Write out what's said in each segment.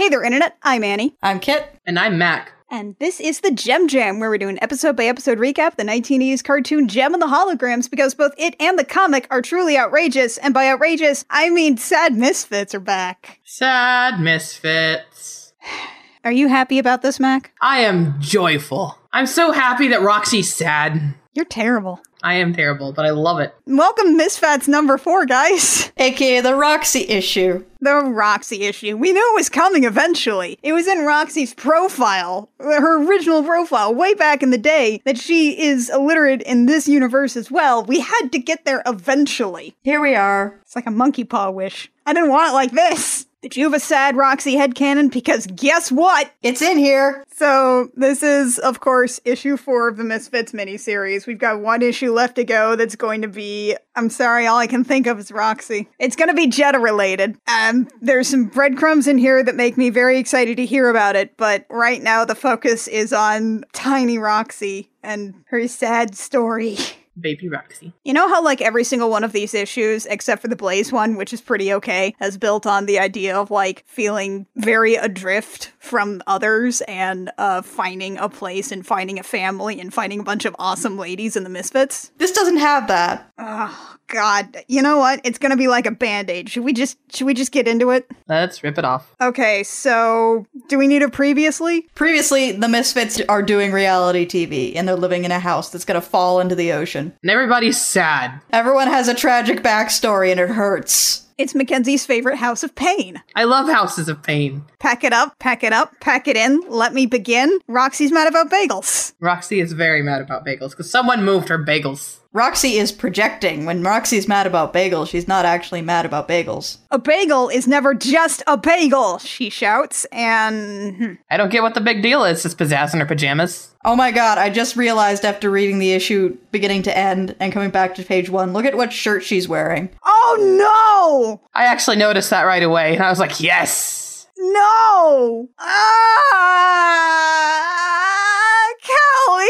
Hey there, Internet. I'm Annie. I'm Kit. And I'm Mac. And this is the Jem Jam, where we do an episode by episode recap the 1980s cartoon Jem and the Holograms because both it and the comic are truly outrageous. And by outrageous, I mean sad misfits are back. Sad misfits. Are you happy about this, Mac? I am joyful. I'm so happy that Roxy's sad. You're terrible. I am terrible, but I love it. Welcome, Misfits number four, guys. AKA the Roxy issue. The Roxy issue. We knew it was coming eventually. It was in Roxy's profile, her original profile, way back in the day, that she is illiterate in this universe as well. We had to get there eventually. Here we are. It's like a monkey paw wish. I didn't want it like this. Did you have a sad Roxy head headcanon? Because guess what? It's in here. So, this is, of course, issue four of the Misfits miniseries. We've got one issue left to go that's going to be, I'm sorry, all I can think of is Roxy. It's going to be Jetta related. Um, there's some breadcrumbs in here that make me very excited to hear about it, but right now the focus is on tiny Roxy and her sad story. Baby Roxy. You know how, like, every single one of these issues, except for the Blaze one, which is pretty okay, has built on the idea of, like, feeling very adrift from others and uh, finding a place and finding a family and finding a bunch of awesome ladies in the Misfits? This doesn't have that. Oh, God. You know what? It's gonna be like a band-aid. Should we just, should we just get into it? Let's rip it off. Okay, so, do we need a previously? Previously, the Misfits are doing reality TV and they're living in a house that's gonna fall into the ocean. And everybody's sad. Everyone has a tragic backstory and it hurts. It's Mackenzie's favorite house of pain. I love Houses of Pain. Pack it up, pack it up, pack it in, let me begin. Roxy's mad about bagels. Roxy is very mad about bagels because someone moved her bagels. Roxy is projecting. When Roxy's mad about bagels, she's not actually mad about bagels. A bagel is never just a bagel, she shouts, and hmm, I don't get what the big deal is. It's pizzazz in her pajamas. Oh my god, I just realized after reading the issue beginning to end and coming back to page one, look at what shirt she's wearing. oh no! I actually noticed that right away, and I was like, yes. No! Ah, Kelly!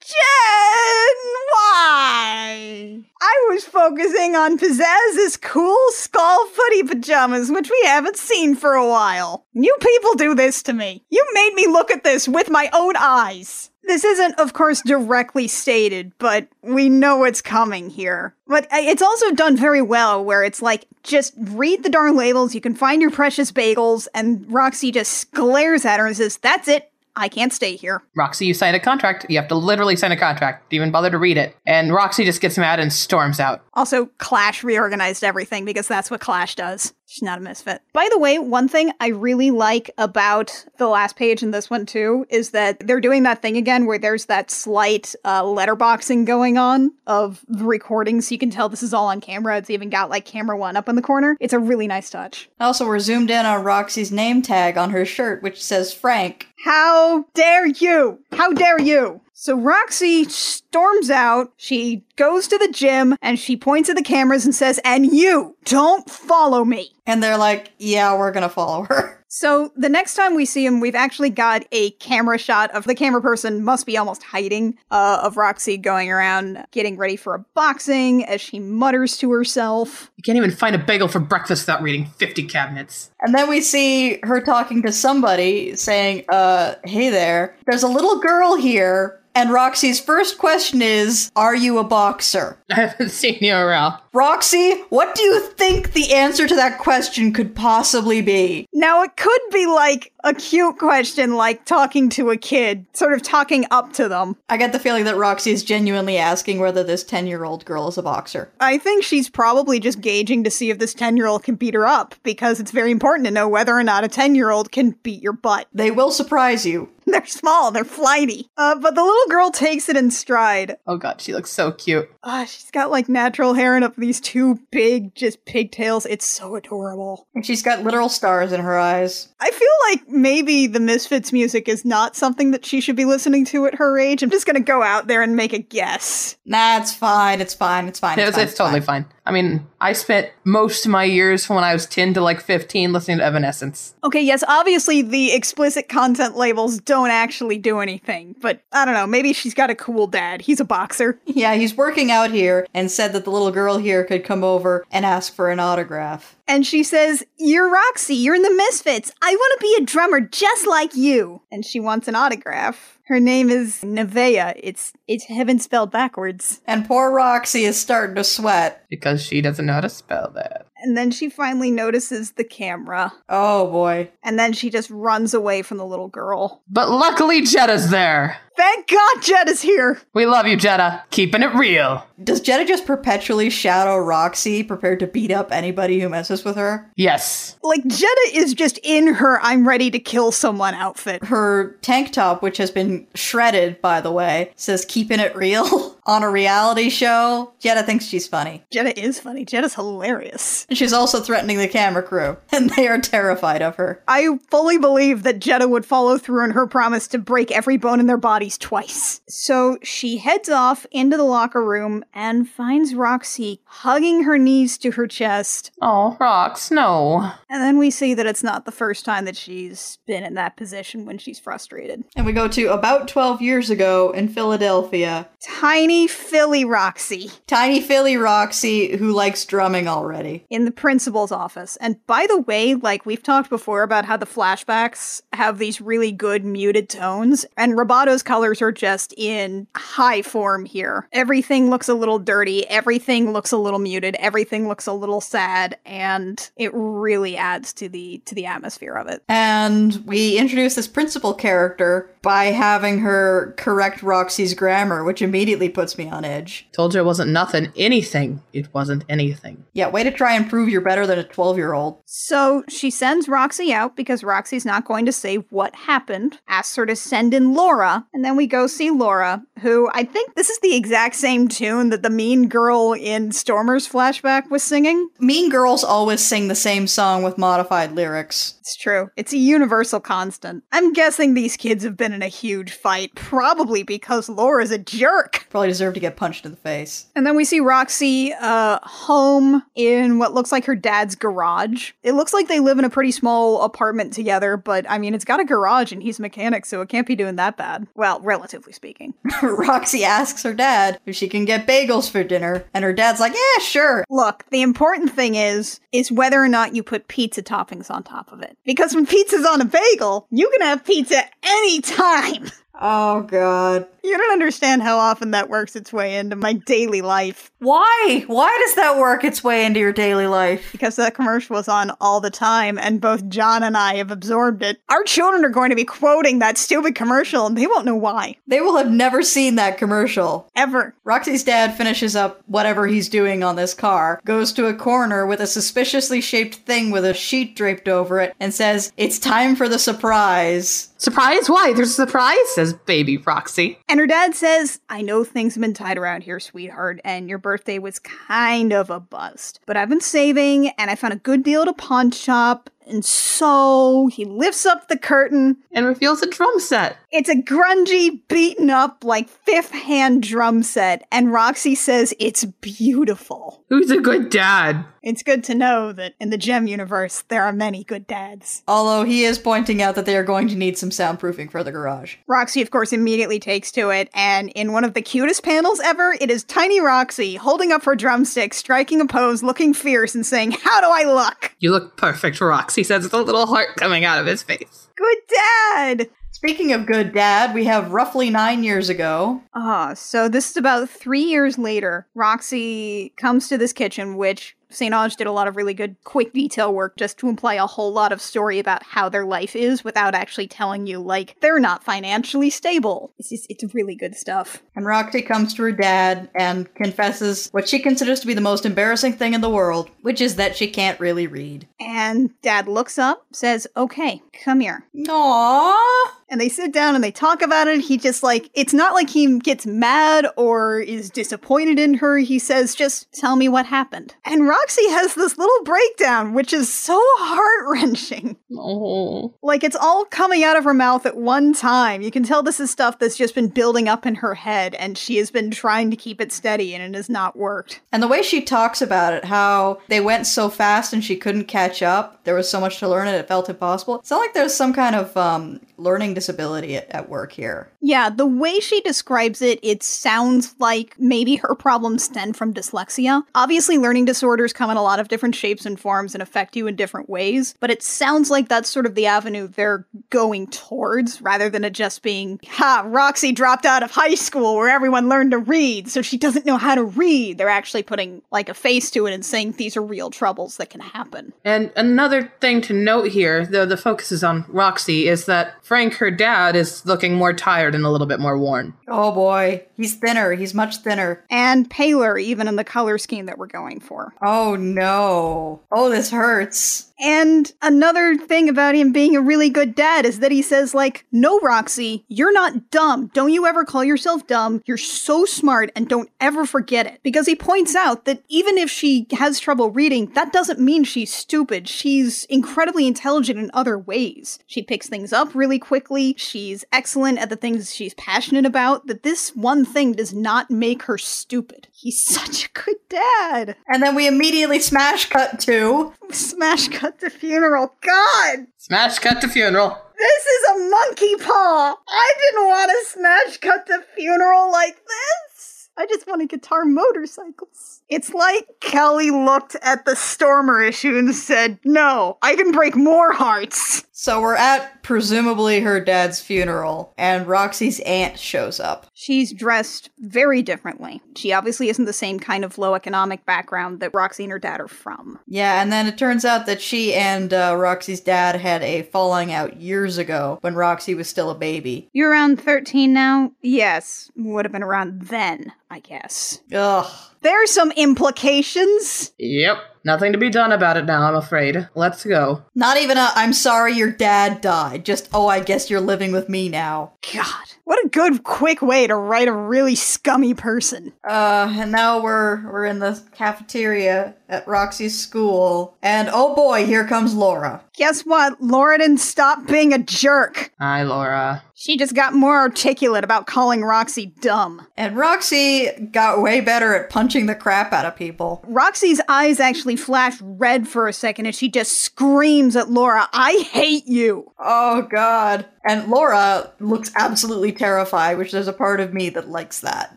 Jen! Why? I was focusing on Pizzazz's cool skull footy pajamas, which we haven't seen for a while. You people do this to me. You made me look at this with my own eyes. This isn't, of course, directly stated, but we know it's coming here. But it's also done very well, where it's like, just read the darn labels, you can find your precious bagels, and Roxy just glares at her and says, That's it. I can't stay here. Roxy, you signed a contract. You have to literally sign a contract. Do you even bother to read it? And Roxy just gets mad and storms out. Also, Clash reorganized everything because that's what Clash does. She's not a misfit. By the way, one thing I really like about the last page and this one too is that they're doing that thing again where there's that slight uh, letterboxing going on of the recording, so you can tell this is all on camera. It's even got like camera one up in the corner. It's a really nice touch. Also, we're zoomed in on Roxy's name tag on her shirt, which says Frank. How dare you? How dare you? So Roxy storms out. She goes to the gym and she points at the cameras and says, And you don't follow me. And they're like, yeah, we're gonna follow her. So the next time we see him, we've actually got a camera shot of the camera person must be almost hiding uh, of Roxy going around getting ready for a boxing as she mutters to herself. You can't even find a bagel for breakfast without reading 50 cabinets. And then we see her talking to somebody saying, uh, hey there, there's a little girl here. And Roxy's first question is, Are you a boxer? I haven't seen you around. Roxy, what do you think the answer to that question could possibly be? Now it could be like a cute question, like talking to a kid, sort of talking up to them. I get the feeling that Roxy is genuinely asking whether this 10 year old girl is a boxer. I think she's probably just gauging to see if this 10 year old can beat her up because it's very important to know whether or not a 10 year old can beat your butt. They will surprise you. They're small, they're flighty. Uh, but the little girl takes it in stride. Oh god, she looks so cute. Ah, she's got like natural hair and up these two big, just pigtails. It's so adorable. And she's got literal stars in her eyes. I feel like maybe the Misfits music is not something that she should be listening to at her age. I'm just gonna go out there and make a guess. Nah, it's fine, it's fine, it's fine. It's, It's, fine, it's totally fine. I mean, I spent most of my years from when I was 10 to like 15 listening to Evanescence. Okay, yes, obviously the explicit content labels don't actually do anything, but I don't know, maybe she's got a cool dad. He's a boxer. Yeah, he's working out here and said that the little girl here could come over and ask for an autograph. And she says, You're Roxy, you're in the Misfits. I want to be a drummer just like you. And she wants an autograph. Her name is Nevaeh. It's it's heaven spelled backwards. And poor Roxy is starting to sweat. Because she doesn't know how to spell that. And then she finally notices the camera. Oh boy. And then she just runs away from the little girl. But luckily, Jetta's there. Thank God Jet is here. We love you, Jetta. Keeping it real. Does Jetta just perpetually shadow Roxy, prepared to beat up anybody who messes with her? Yes. Like Jetta is just in her I'm ready to kill someone outfit. Her tank top, which has been shredded, by the way, says keeping it real on a reality show. Jetta thinks she's funny. Jetta is funny. Jetta's hilarious. And she's also threatening the camera crew, and they are terrified of her. I fully believe that Jetta would follow through on her promise to break every bone in their bodies twice. So she heads off into the locker room and finds Roxy hugging her knees to her chest. Oh, Rox, no. And then we see that it's not the first time that she's been in that position when she's frustrated. And we go to about 12 years ago in Philadelphia. Tiny Philly Roxy Tiny Philly Roxy, who likes drumming already. in the principal's office. And by the way, like we've talked before about how the flashbacks have these really good muted tones, and Robado's colors are just in high form here. Everything looks a little dirty, everything looks a little muted, everything looks a little sad, and it really adds to the to the atmosphere of it. And we introduce this principal character by having her correct Roxy's grammar, which immediately puts me on edge. Told you it wasn't nothing. Anything. It wasn't anything. Yeah, way to try and prove you're better than a 12 year old. So she sends Roxy out because Roxy's not going to say what happened, asks her to send in Laura, and then we go see Laura, who I think this is the exact same tune that the mean girl in Stormer's flashback was singing. Mean girls always sing the same song with modified lyrics. It's true. It's a universal constant. I'm guessing these kids have been in a huge fight, probably because Laura's a jerk. Probably deserve to get punched in the face. And then we see Roxy uh, home in what looks like her dad's garage. It looks like they live in a pretty small apartment together, but I mean, it's got a garage and he's a mechanic, so it can't be doing that bad. Well, relatively speaking. Roxy asks her dad if she can get bagels for dinner, and her dad's like, yeah, sure. Look, the important thing is is whether or not you put pizza toppings on top of it. Because when pizza's on a bagel, you can have pizza anytime. Oh, God. You don't understand how often that works its way into my daily life. Why? Why does that work its way into your daily life? because that commercial was on all the time and both John and I have absorbed it. Our children are going to be quoting that stupid commercial and they won't know why. They will have never seen that commercial. Ever. Roxy's dad finishes up whatever he's doing on this car, goes to a corner with a suspiciously shaped thing with a sheet draped over it, and says, It's time for the surprise. Surprise? Why? There's a surprise, says baby Roxy. And her dad says, I know things have been tight around here, sweetheart, and your birthday was kind of a bust. But I've been saving and I found a good deal at a pawn shop. And so he lifts up the curtain. And reveals a drum set. It's a grungy, beaten up, like fifth hand drum set. And Roxy says it's beautiful. Who's a good dad? It's good to know that in the Jem universe, there are many good dads. Although he is pointing out that they are going to need some soundproofing for the garage. Roxy, of course, immediately takes to it, and in one of the cutest panels ever, it is tiny Roxy holding up her drumstick, striking a pose, looking fierce, and saying, How do I look? You look perfect, Roxy says with a little heart coming out of his face. Good dad! Speaking of good dad, we have roughly nine years ago. Ah, so this is about three years later. Roxy comes to this kitchen, which St-Onge did a lot of really good quick detail work just to imply a whole lot of story about how their life is without actually telling you, like, they're not financially stable. It's just, it's really good stuff. And Roxy comes to her dad and confesses what she considers to be the most embarrassing thing in the world, which is that she can't really read. And dad looks up, says, Okay, come here. Aww. And they sit down and they talk about it. He just like, it's not like he gets mad or is disappointed in her. He says, just tell me what happened. And Roxy has this little breakdown, which is so heart wrenching. Oh. Like it's all coming out of her mouth at one time. You can tell this is stuff that's just been building up in her head and she has been trying to keep it steady and it has not worked. And the way she talks about it, how they went so fast and she couldn't catch up, there was so much to learn and it felt impossible. It's not like there's some kind of um, learning disability at, at work here. Yeah, the way she describes it, it sounds like maybe her problems stem from dyslexia. Obviously, learning disorders come in a lot of different shapes and forms and affect you in different ways, but it sounds like that's sort of the avenue they're going towards rather than it just being, ha, Roxy dropped out of high school where everyone learned to read, so she doesn't know how to read. They're actually putting like a face to it and saying these are real troubles that can happen. And another thing to note here, though the focus is on Roxy, is that Frank, her dad, is looking more tired and a little bit more worn. Oh boy, he's thinner. He's much thinner. And paler, even in the color scheme that we're going for. Oh no. Oh, this hurts. And another thing about him being a really good dad is that he says, like, no, Roxy, you're not dumb. Don't you ever call yourself dumb. You're so smart and don't ever forget it. Because he points out that even if she has trouble reading, that doesn't mean she's stupid. She's incredibly intelligent in other ways. She picks things up really quickly. She's excellent at the things she's passionate about. That this one thing does not make her stupid. He's such a good dad. And then we immediately smash cut to Smash cut to funeral. God! Smash cut to funeral. This is a monkey paw. I didn't want to smash cut to funeral like this. I just want a guitar motorcycles. It's like Kelly looked at the Stormer issue and said, No, I can break more hearts. So we're at presumably her dad's funeral, and Roxy's aunt shows up. She's dressed very differently. She obviously isn't the same kind of low economic background that Roxy and her dad are from. Yeah, and then it turns out that she and uh, Roxy's dad had a falling out years ago when Roxy was still a baby. You're around 13 now? Yes, would have been around then, I guess. Ugh. There's some implications. Yep. Nothing to be done about it now, I'm afraid. Let's go. Not even a I'm sorry your dad died. Just, oh, I guess you're living with me now. God, what a good, quick way to write a really scummy person. Uh, and now we're we're in the cafeteria at Roxy's school, and oh boy, here comes Laura. Guess what? Laura didn't stop being a jerk. Hi, Laura. She just got more articulate about calling Roxy dumb. And Roxy got way better at punching the crap out of people. Roxy's eyes actually flash red for a second and she just screams at Laura, I hate you. Oh god. And Laura looks absolutely terrified, which there's a part of me that likes that.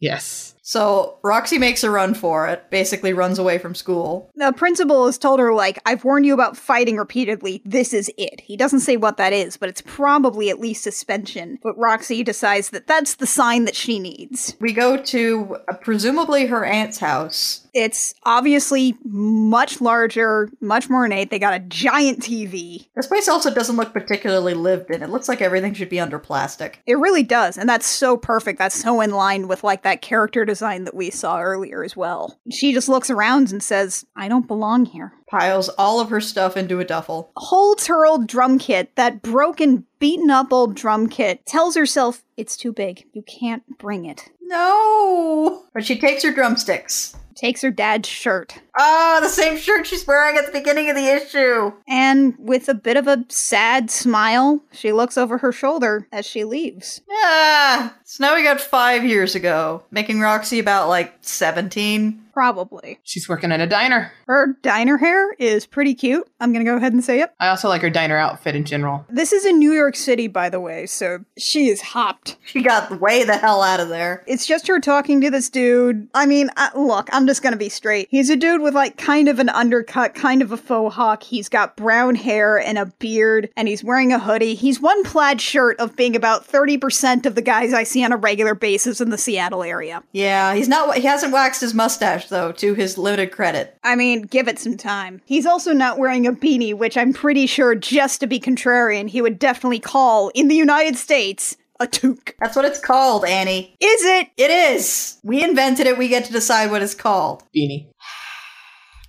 Yes. So Roxy makes a run for it, basically runs away from school. The principal has told her, like, I've warned you about fighting repeatedly. This is it. He doesn't say what that is, but it's probably at least suspension. But Roxy decides that that's the sign that she needs. We go to uh, presumably her aunt's house. It's obviously much larger, much more ornate. They got a giant TV. This place also doesn't look particularly lived in. It looks like everything should be under plastic. It really does, and that's so perfect. That's so in line with like that character design that we saw earlier as well. She just looks around and says, "I don't belong here." Piles all of her stuff into a duffel. Holds her old drum kit, that broken, beaten up old drum kit, tells herself it's too big. You can't bring it. No! But she takes her drumsticks. Takes her dad's shirt. Ah, the same shirt she's wearing at the beginning of the issue. And with a bit of a sad smile, she looks over her shoulder as she leaves. Ah, so now we got five years ago, making Roxy about like 17. Probably. She's working in a diner. Her diner hair is pretty cute. I'm gonna go ahead and say it. I also like her diner outfit in general. This is in New York City, by the way, so she is hopped. She got way the hell out of there. It's just her talking to this dude. I mean, uh, look, I'm just gonna be straight. He's a dude with like kind of an undercut, kind of a faux hawk. He's got brown hair and a beard, and he's wearing a hoodie. He's one plaid shirt of being about 30% of the guys I see on a regular basis in the Seattle area. Yeah, he's not. He hasn't waxed his mustache though. To his limited credit. I mean, give it some time. He's also not wearing a beanie, which I'm pretty sure, just to be contrarian, he would definitely call in the United States a toque. That's what it's called, Annie. Is it? It is. We invented it. We get to decide what it's called. Beanie.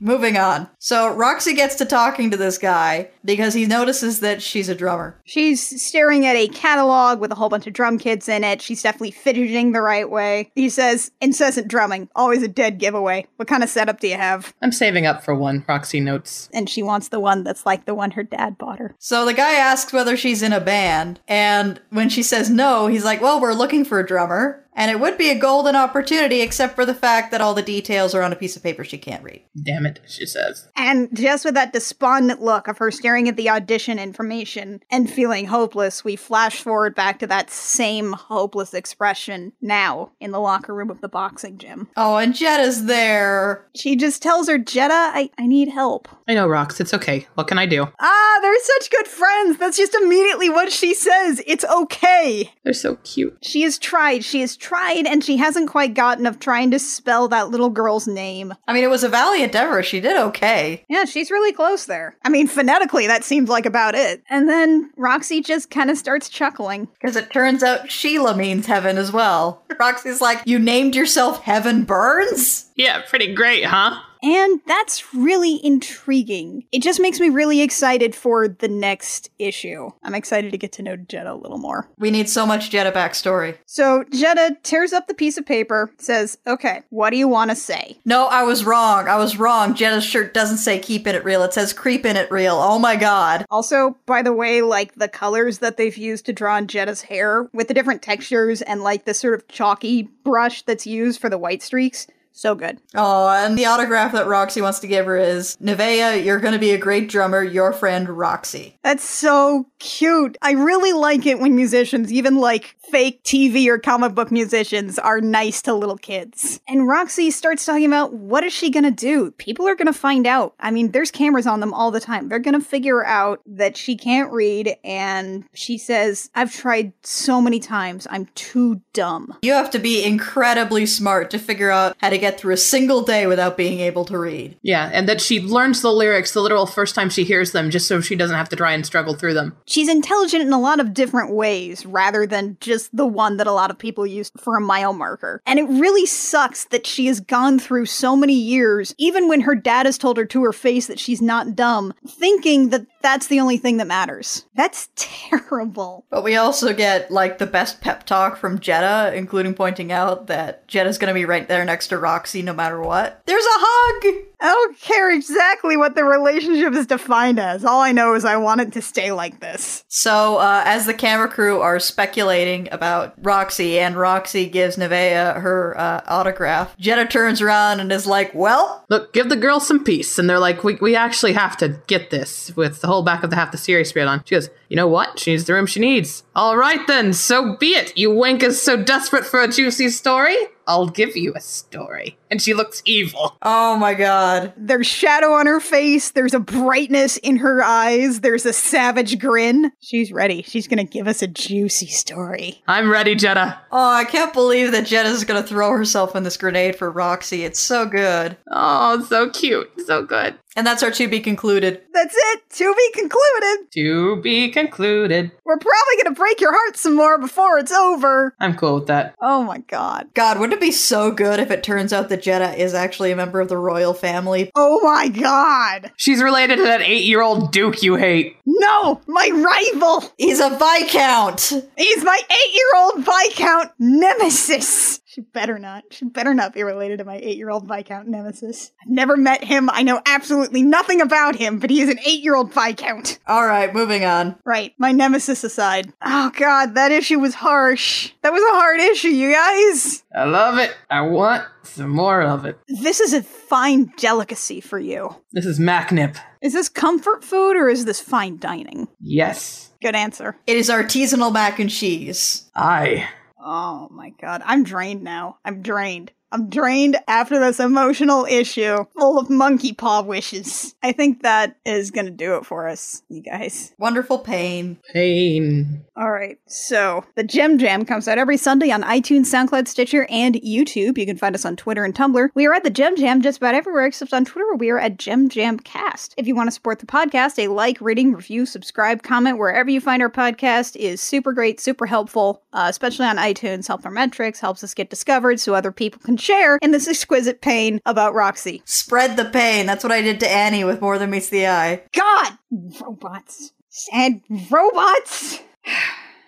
Moving on. So Roxy gets to talking to this guy because he notices that she's a drummer. She's staring at a catalog with a whole bunch of drum kits in it. She's definitely fidgeting the right way. He says, incessant drumming, always a dead giveaway. What kind of setup do you have? I'm saving up for one, Roxy notes. And she wants the one that's like the one her dad bought her. So the guy asks whether she's in a band, and when she says no, he's like, Well, we're looking for a drummer. And it would be a golden opportunity, except for the fact that all the details are on a piece of paper she can't read. Damn it, she says. And just with that despondent look of her staring staring at the audition information and feeling hopeless, we flash forward back to that same hopeless expression now in the locker room of the boxing gym. Oh, and Jetta's there. She just tells her, Jetta, I, I need help. I know, Rox. It's okay. What can I do? Ah, they're such good friends. That's just immediately what she says. It's okay. They're so cute. She has tried. She has tried, and she hasn't quite gotten of trying to spell that little girl's name. I mean, it was a valiant effort. She did okay. Yeah, she's really close there. I mean, phonetically, that seems like about it. And then Roxy just kind of starts chuckling. Because it turns out Sheila means heaven as well. Roxy's like, You named yourself Heaven Burns? Yeah, pretty great, huh? And that's really intriguing. It just makes me really excited for the next issue. I'm excited to get to know Jetta a little more. We need so much Jetta backstory. So Jetta tears up the piece of paper, says, Okay, what do you want to say? No, I was wrong. I was wrong. Jetta's shirt doesn't say keeping it real. It says creeping it real. Oh my god. Also, by the way, like the colors that they've used to draw on Jetta's hair with the different textures and like the sort of chalky brush that's used for the white streaks, so good. Oh, and the autograph that Roxy wants to give her is Nevaeh, you're going to be a great drummer, your friend Roxy. That's so cute. I really like it when musicians, even like fake TV or comic book musicians, are nice to little kids. And Roxy starts talking about what is she gonna do? People are gonna find out. I mean, there's cameras on them all the time. They're gonna figure out that she can't read, and she says, I've tried so many times. I'm too dumb. You have to be incredibly smart to figure out how to get through a single day without being able to read. Yeah, and that she learns the lyrics the literal first time she hears them just so she doesn't have to try and struggle through them. She's intelligent in a lot of different ways rather than just the one that a lot of people use for a mile marker. And it really sucks that she has gone through so many years, even when her dad has told her to her face that she's not dumb, thinking that that's the only thing that matters. That's terrible. But we also get like the best pep talk from Jetta, including pointing out that Jetta's going to be right there next to Roxy no matter what. There's a hug! I don't care exactly what the relationship is defined as. All I know is I want it to stay like this. So, uh, as the camera crew are speculating about Roxy, and Roxy gives Nevaeh her uh, autograph, Jetta turns around and is like, Well, Look, give the girl some peace. And they're like, we, we actually have to get this with the whole back of the half the series spread on. She goes, you know what? She needs the room she needs. All right then, so be it. You wankers so desperate for a juicy story? I'll give you a story. And she looks evil. oh my god. There's shadow on her face, there's a brightness in her eyes, there's a savage grin. She's ready. She's gonna give us a juicy story. I'm ready, Jetta. Oh, I can't believe that Jetta's gonna throw herself in this grenade for Roxy. It's so good. Oh, so cute. So good. And that's our to be concluded. That's it. To be concluded. To be concluded. We're probably gonna break your heart some more before it's over. I'm cool with that. Oh my god. God, wouldn't it be so good if it turns out that Jetta is actually a member of the royal family? Oh my god. She's related to that eight year old Duke you hate. No, my rival. He's a Viscount! He's my eight year old Viscount nemesis. She better not. She better not be related to my eight year old Viscount nemesis. I've never met him. I know absolutely nothing about him, but he is an eight year old Viscount. Alright, moving on. Right, my nemesis aside. Oh god, that issue was harsh. That was a hard issue, you guys. I love it. I want some more of it. This is a fine delicacy for you. This is Macnip. Is this comfort food or is this fine dining? Yes. Good answer. It is artisanal mac and cheese. I. Oh my god, I'm drained now. I'm drained. I'm drained after this emotional issue full of monkey paw wishes. I think that is gonna do it for us, you guys. Wonderful pain. Pain. All right, so the Jem Jam comes out every Sunday on iTunes, SoundCloud, Stitcher, and YouTube. You can find us on Twitter and Tumblr. We are at the Jem Jam just about everywhere except on Twitter, where we are at Jem Jam Cast. If you want to support the podcast, a like, rating, review, subscribe, comment wherever you find our podcast is super great, super helpful, uh, especially on iTunes. Helps our metrics, helps us get discovered, so other people can share in this exquisite pain about Roxy. Spread the pain. That's what I did to Annie with More Than Meets the Eye. God, robots and robots.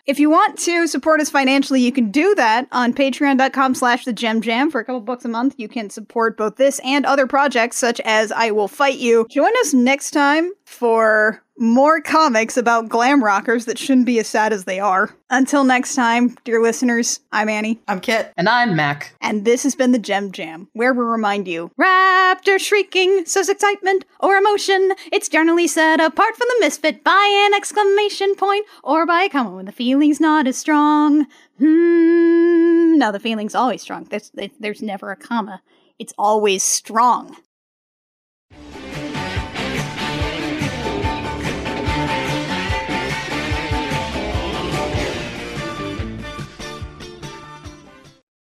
If you want to support us financially, you can do that on patreon.com slash the jem jam. For a couple bucks a month, you can support both this and other projects such as I Will Fight You. Join us next time for more comics about glam rockers that shouldn't be as sad as they are. Until next time, dear listeners, I'm Annie. I'm Kit. And I'm Mac. And this has been the Jem Jam, where we remind you Raptor shrieking, says excitement or emotion. It's generally set apart from the misfit by an exclamation point or by a comma when the feeling's not as strong. Hmm. No, the feeling's always strong. There's, there's never a comma. It's always strong.